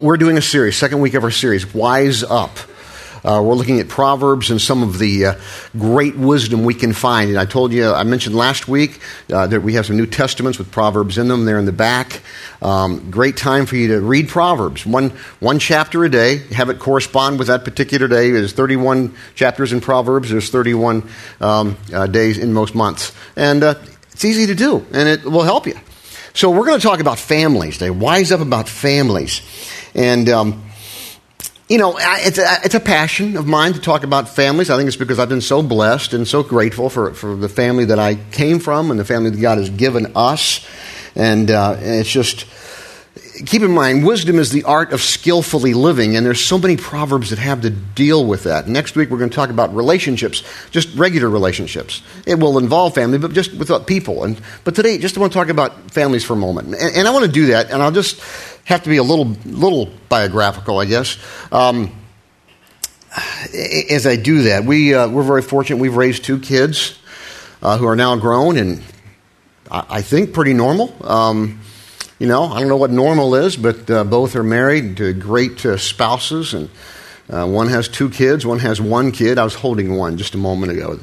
We're doing a series, second week of our series, Wise Up. Uh, we're looking at Proverbs and some of the uh, great wisdom we can find. And I told you, I mentioned last week uh, that we have some New Testaments with Proverbs in them there in the back. Um, great time for you to read Proverbs. One, one chapter a day, have it correspond with that particular day. There's 31 chapters in Proverbs, there's 31 um, uh, days in most months. And uh, it's easy to do, and it will help you. So we're going to talk about families today. Wise up about families. And, um, you know, it's a, it's a passion of mine to talk about families. I think it's because I've been so blessed and so grateful for, for the family that I came from and the family that God has given us. And, uh, it's just, keep in mind, wisdom is the art of skillfully living, and there's so many proverbs that have to deal with that. Next week, we're going to talk about relationships, just regular relationships. It will involve family, but just with people. And, but today, just want to talk about families for a moment. And, and I want to do that, and I'll just have to be a little, little biographical, I guess. Um, as I do that, we, uh, we're very fortunate. We've raised two kids uh, who are now grown and I, I think pretty normal. Um, you know, I don't know what normal is, but uh, both are married to great uh, spouses, and uh, one has two kids, one has one kid. I was holding one just a moment ago.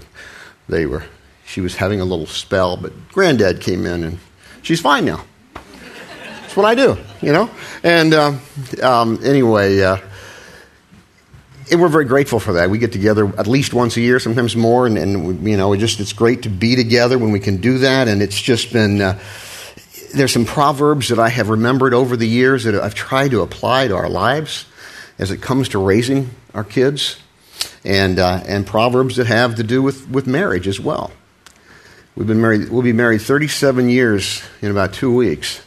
They were, she was having a little spell, but granddad came in, and she's fine now. That's what I do, you know. And um, um, anyway. Uh, and we're very grateful for that. We get together at least once a year, sometimes more, and, and you know, it just it's great to be together when we can do that. And it's just been uh, there's some proverbs that I have remembered over the years that I've tried to apply to our lives as it comes to raising our kids, and, uh, and proverbs that have to do with, with marriage as well. We've been married, we'll be married 37 years in about two weeks.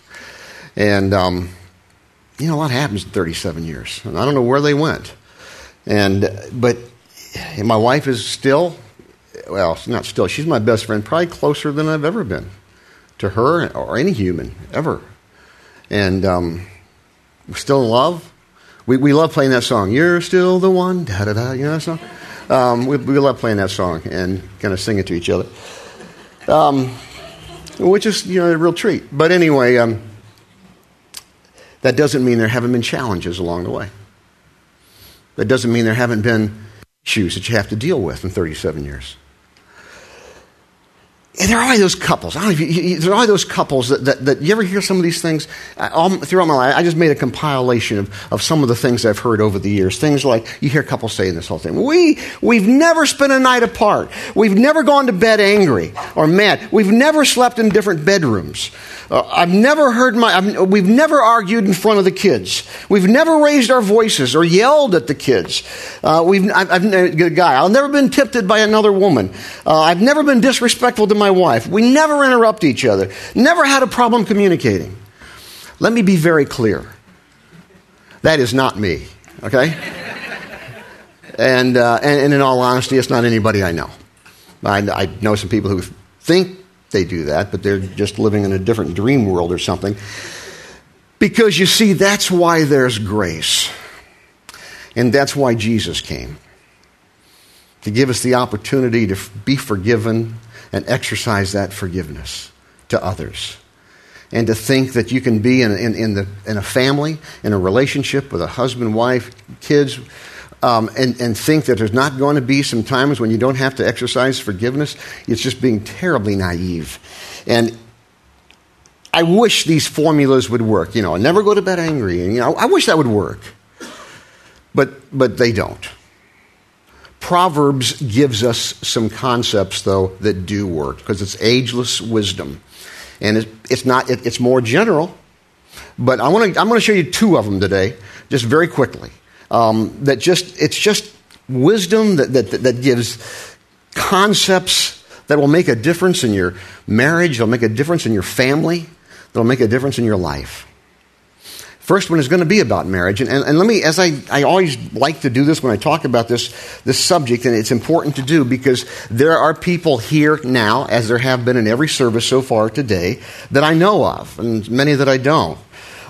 And, um, you know, a lot happens in 37 years. And I don't know where they went. And, but and my wife is still, well, not still, she's my best friend, probably closer than I've ever been to her or any human ever. And um, we're still in love. We, we love playing that song. You're still the one. Da da da. You know that song? Um, we, we love playing that song and kind of sing it to each other. Um, which is, you know, a real treat. But anyway, um, that doesn't mean there haven't been challenges along the way. That doesn't mean there haven't been issues that you have to deal with in 37 years. And there are those couples. I don't know if you, you, there are those couples that, that, that, you ever hear some of these things all, throughout my life. I just made a compilation of, of some of the things I've heard over the years. Things like you hear couples saying this whole thing. We we've never spent a night apart. We've never gone to bed angry or mad. We've never slept in different bedrooms. Uh, I've never heard my. I've, we've never argued in front of the kids. We've never raised our voices or yelled at the kids. Uh, we've I've, I've a guy. I've never been tempted by another woman. Uh, I've never been disrespectful to my my wife. We never interrupt each other, never had a problem communicating. Let me be very clear that is not me, okay? and, uh, and, and, in all honesty, it's not anybody I know. I, I know some people who think they do that, but they're just living in a different dream world or something. Because you see, that's why there's grace. And that's why Jesus came to give us the opportunity to be forgiven and exercise that forgiveness to others. And to think that you can be in, in, in, the, in a family, in a relationship with a husband, wife, kids, um, and, and think that there's not going to be some times when you don't have to exercise forgiveness, it's just being terribly naive. And I wish these formulas would work. You know, never go to bed angry. And, you know, I wish that would work. But, but they don't. Proverbs gives us some concepts, though, that do work because it's ageless wisdom. And it's, not, it's more general. But I wanna, I'm going to show you two of them today, just very quickly. Um, that just, it's just wisdom that, that, that gives concepts that will make a difference in your marriage, that'll make a difference in your family, that'll make a difference in your life. First one is going to be about marriage. And, and, and, let me, as I, I always like to do this when I talk about this, this subject, and it's important to do because there are people here now, as there have been in every service so far today, that I know of, and many that I don't,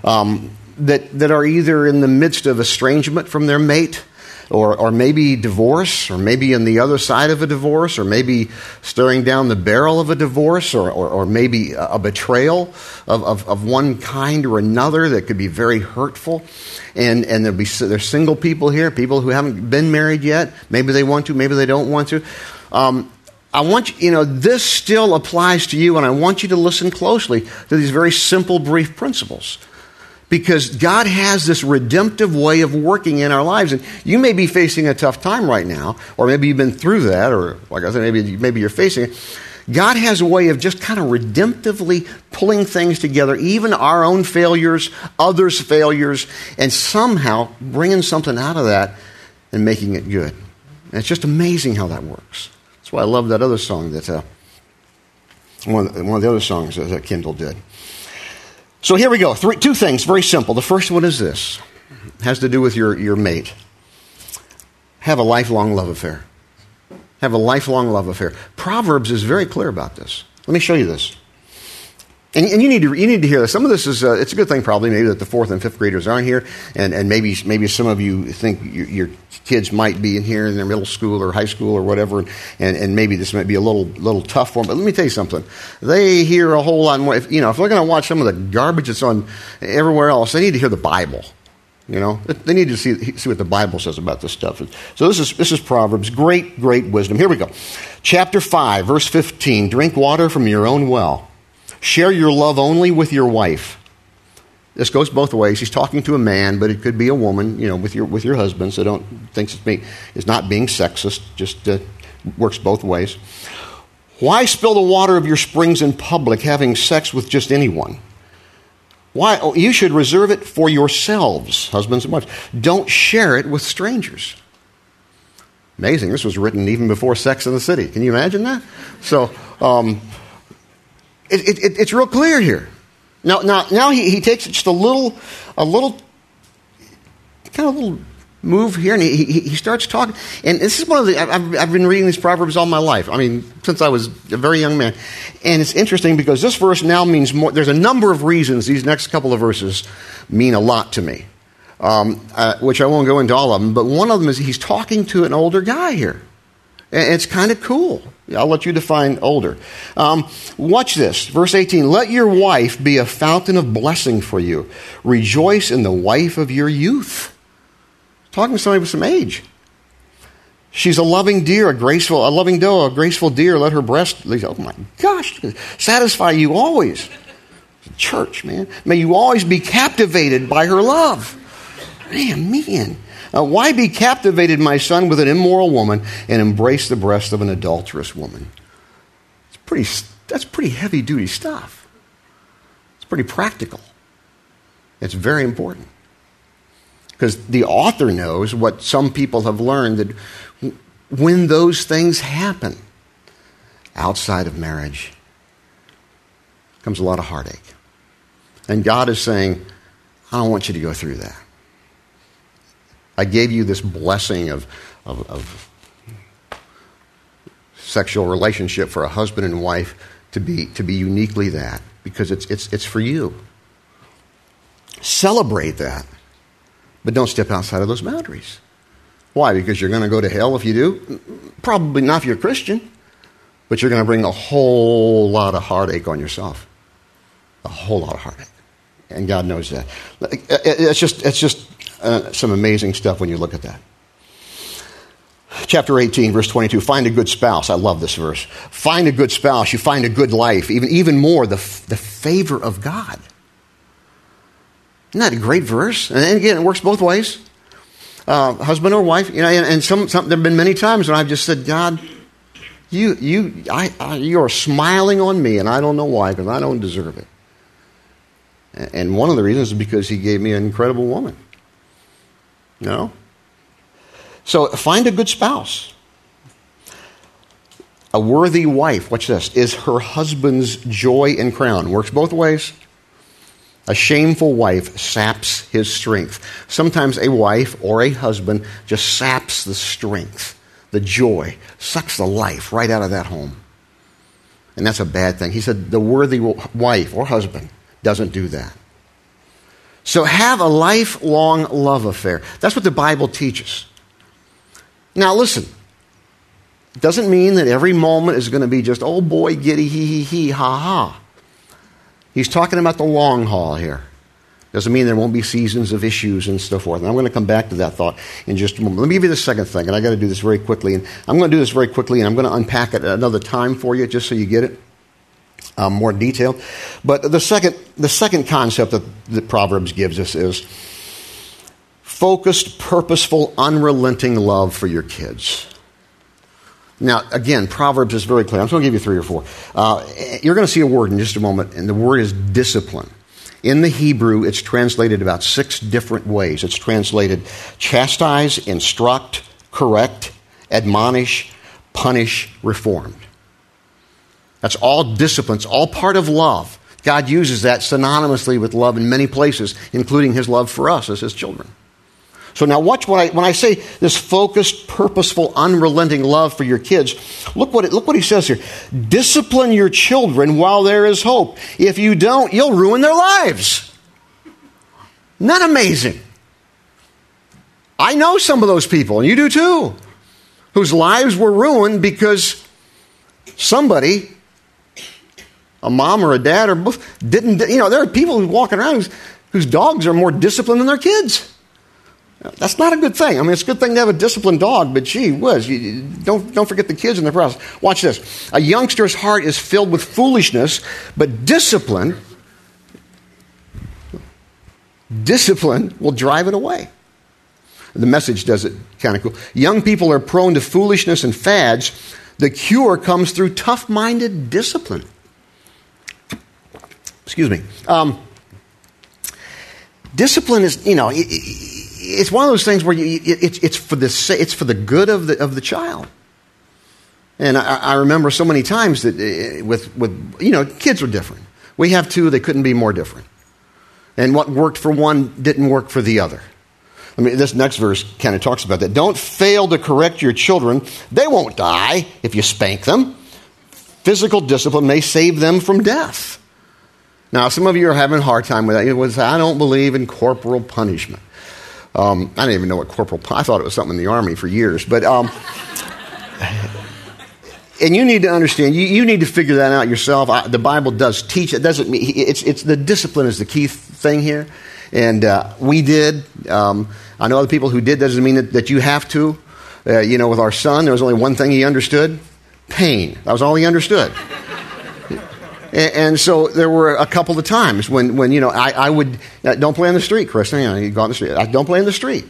um, that, that are either in the midst of estrangement from their mate, or, or maybe divorce, or maybe on the other side of a divorce, or maybe staring down the barrel of a divorce, or, or, or maybe a betrayal of, of, of, one kind or another that could be very hurtful. And, and there'll be, there's single people here, people who haven't been married yet. Maybe they want to, maybe they don't want to. Um, I want you, you know, this still applies to you, and I want you to listen closely to these very simple, brief principles because God has this redemptive way of working in our lives. And you may be facing a tough time right now, or maybe you've been through that, or like I said, maybe, maybe you're facing it. God has a way of just kind of redemptively pulling things together, even our own failures, others' failures, and somehow bringing something out of that and making it good. And it's just amazing how that works. That's why I love that other song that uh, one, one of the other songs that Kendall did. So here we go. Three, two things, very simple. The first one is this it has to do with your, your mate. Have a lifelong love affair. Have a lifelong love affair. Proverbs is very clear about this. Let me show you this. And, and, you, need to, you need to hear this. Some of this is, uh, it's a good thing probably maybe that the fourth and fifth graders aren't here. And, and maybe, maybe some of you think your, your kids might be in here in their middle school or high school or whatever. And, and maybe this might be a little, little tough for them. But let me tell you something. They hear a whole lot more. If, you know, if they're going to watch some of the garbage that's on everywhere else, they need to hear the Bible. You know, they need to see, see what the Bible says about this stuff. So this is, this is Proverbs. Great, great wisdom. Here we go. Chapter 5, verse 15. Drink water from your own well Share your love only with your wife. This goes both ways. He's talking to a man, but it could be a woman, you know, with your, with your husband, so don't think it's, being, it's not being sexist, just uh, works both ways. Why spill the water of your springs in public, having sex with just anyone? Why? Oh, you should reserve it for yourselves, husbands and wives. Don't share it with strangers. Amazing. This was written even before Sex in the City. Can you imagine that? So, um, it, it, it's real clear here. Now, now, now he, he takes just a little, a little, kind of a little move here, and he, he, he starts talking. And this is one of the, I've, I've been reading these Proverbs all my life. I mean, since I was a very young man. And it's interesting because this verse now means more, there's a number of reasons these next couple of verses mean a lot to me, um, uh, which I won't go into all of them, but one of them is he's talking to an older guy here. It's kind of cool. I'll let you define older. Um, watch this. Verse 18 Let your wife be a fountain of blessing for you. Rejoice in the wife of your youth. Talking to somebody with some age. She's a loving deer, a graceful, a loving doe, a graceful deer. Let her breast, oh my gosh, satisfy you always. Church, man. May you always be captivated by her love. Man, man. Uh, why be captivated, my son, with an immoral woman and embrace the breast of an adulterous woman? It's pretty, that's pretty heavy duty stuff. It's pretty practical. It's very important. Because the author knows what some people have learned that when those things happen outside of marriage, comes a lot of heartache. And God is saying, I don't want you to go through that. I gave you this blessing of, of, of sexual relationship for a husband and wife to be, to be uniquely that because it's, it's, it's for you. Celebrate that, but don't step outside of those boundaries. Why? Because you're going to go to hell if you do? Probably not if you're a Christian, but you're going to bring a whole lot of heartache on yourself. A whole lot of heartache. And God knows that. It's just, it's just uh, some amazing stuff when you look at that. Chapter 18, verse 22 find a good spouse. I love this verse. Find a good spouse. You find a good life. Even, even more, the, the favor of God. Isn't that a great verse? And again, it works both ways. Uh, husband or wife, you know, and, and some, some, there have been many times when I've just said, God, you, you, I, I, you are smiling on me, and I don't know why, because I don't deserve it. And one of the reasons is because He gave me an incredible woman. No? So find a good spouse. A worthy wife, watch this, is her husband's joy and crown. Works both ways. A shameful wife saps his strength. Sometimes a wife or a husband just saps the strength, the joy, sucks the life right out of that home. And that's a bad thing. He said the worthy wife or husband doesn't do that. So have a lifelong love affair. That's what the Bible teaches. Now, listen. It doesn't mean that every moment is going to be just, oh boy, giddy, hee, hee, hee, ha, ha. He's talking about the long haul here. Doesn't mean there won't be seasons of issues and so forth. And I'm going to come back to that thought in just a moment. Let me give you the second thing, and I got to do this very quickly. And I'm going to do this very quickly, and I'm going to unpack it another time for you, just so you get it um, more detailed. But the second, the second concept that, Proverbs gives us is focused, purposeful, unrelenting love for your kids. Now, again, Proverbs is very clear. I'm just going to give you three or four. Uh, you're going to see a word in just a moment, and the word is discipline. In the Hebrew, it's translated about six different ways. It's translated chastise, instruct, correct, admonish, punish, reformed. That's all disciplines, all part of love. God uses that synonymously with love in many places, including his love for us as his children. So now watch what I, when I say this focused, purposeful, unrelenting love for your kids, look what, it, look what he says here. Discipline your children while there is hope. If you don't, you'll ruin their lives. Not amazing. I know some of those people, and you do too, whose lives were ruined because somebody, a mom or a dad or both, didn't, you know, there are people who walking around whose, whose dogs are more disciplined than their kids. That's not a good thing. I mean, it's a good thing to have a disciplined dog, but gee whiz, you, don't, don't forget the kids in the process. Watch this. A youngster's heart is filled with foolishness, but discipline, discipline will drive it away. The message does it kind of cool. Young people are prone to foolishness and fads. The cure comes through tough minded discipline. Excuse me. Um, discipline is, you know, it's one of those things where you, it, it's, for the, it's for the good of the, of the child. And I, I remember so many times that uh, with, with, you know, kids are different. We have two, they couldn't be more different. And what worked for one didn't work for the other. I mean, this next verse kind of talks about that. Don't fail to correct your children. They won't die if you spank them. Physical discipline may save them from death. Now, some of you are having a hard time with that. Would say, I don't believe in corporal punishment. Um, I didn't even know what corporal. I thought it was something in the army for years, but. Um, and you need to understand. You, you need to figure that out yourself. I, the Bible does teach. It doesn't mean it's it's the discipline is the key thing here, and uh, we did. Um, I know other people who did. Doesn't mean that, that you have to. Uh, you know, with our son, there was only one thing he understood: pain. That was all he understood. And, so there were a couple of times when, when you know, I, I would, uh, don't play in the street, Chris. You know, you go on the street. I, don't play in the street.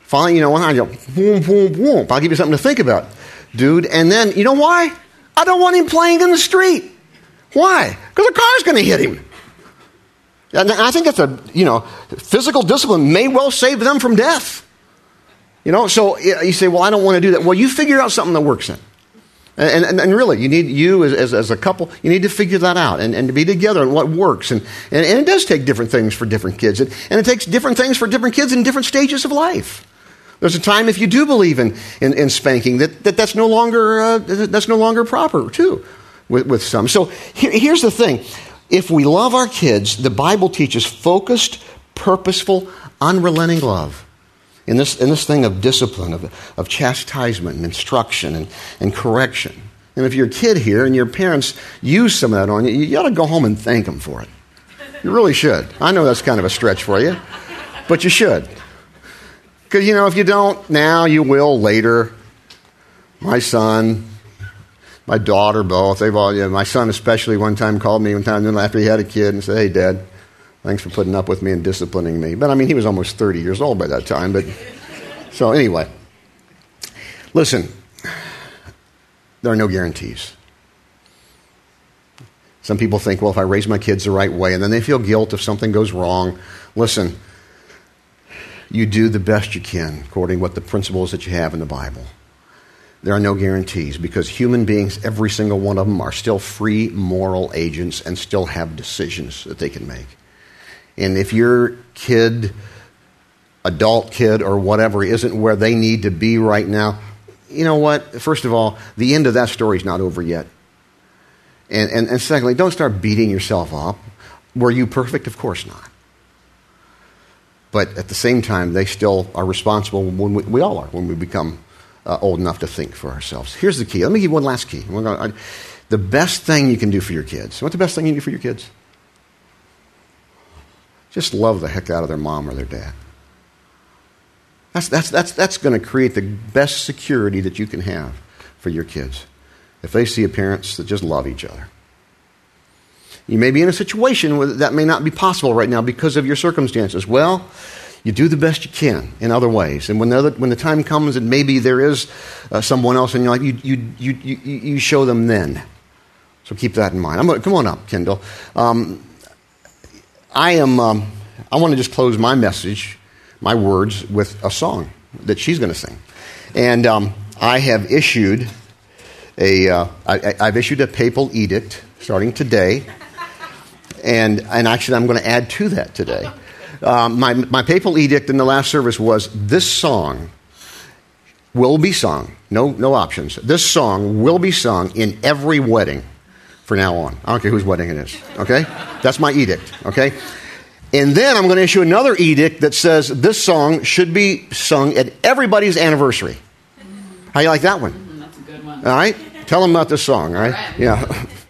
Finally, you know, time, you go, boom, boom, boom. I'll give you something to think about, dude. And then, you know why? I don't want him playing in the street. Why? Because a car's going to hit him. And I think that's a, you know, physical discipline may well save them from death. You know, so you say, well, I don't want to do that. Well, you figure out something that works then. And, and, and, really, you need you as, as, as, a couple, you need to figure that out and, and to be together and what works. And, and, and, it does take different things for different kids. And, and it takes different things for different kids in different stages of life. There's a time if you do believe in, in, in spanking that, that that's no longer uh, that's no longer proper too with, with some. So here, here's the thing: if we love our kids, the Bible teaches focused, purposeful, unrelenting love in this, in this thing of discipline, of, of chastisement and instruction and, and correction. And if you're a kid here and your parents use some of that on you, you ought to go home and thank them for it. You really should. I know that's kind of a stretch for you, but you should. Because, you know, if you don't now, you will later. My son, my daughter, both, they've all, you know, my son especially one time called me one time after he had a kid and said, hey, Dad, Thanks for putting up with me and disciplining me. But I mean, he was almost 30 years old by that time. But so anyway, listen, there are no guarantees. Some people think, well, if I raise my kids the right way, and then they feel guilt if something goes wrong. Listen, you do the best you can according to what the principles that you have in the Bible. There are no guarantees because human beings, every single one of them, are still free moral agents and still have decisions that they can make. And if your kid, adult kid, or whatever isn't where they need to be right now, you know what? First of all, the end of that story is not over yet. And, and, and secondly, don't start beating yourself up. Were you perfect? Of course not. But at the same time, they still are responsible when we, we all are when we become uh, old enough to think for ourselves. Here's the key. Let me give you one last key. Gonna, the best thing you can do for your kids. What's the best thing you can do for your kids? Just love the heck out of their mom or their dad. That's, that's, that's, that's going to create the best security that you can have for your kids if they see a parents that just love each other. You may be in a situation where that may not be possible right now because of your circumstances. Well, you do the best you can in other ways. And when the, other, when the time comes and maybe there is uh, someone else in your life, you, you, you, you, you show them then. So keep that in mind. I'm gonna, come on up, Kendall. Um, I am. Um, I want to just close my message, my words, with a song that she's going to sing, and um, I have issued a. Uh, I, I've issued a papal edict starting today, and and actually I'm going to add to that today. Um, my my papal edict in the last service was this song will be sung. No no options. This song will be sung in every wedding for now on. I don't care whose wedding it is. Okay? That's my edict. Okay? And then I'm going to issue another edict that says this song should be sung at everybody's anniversary. How you like that one? Mm, that's a good one. All right? Tell them about this song, all right? All right. Yeah.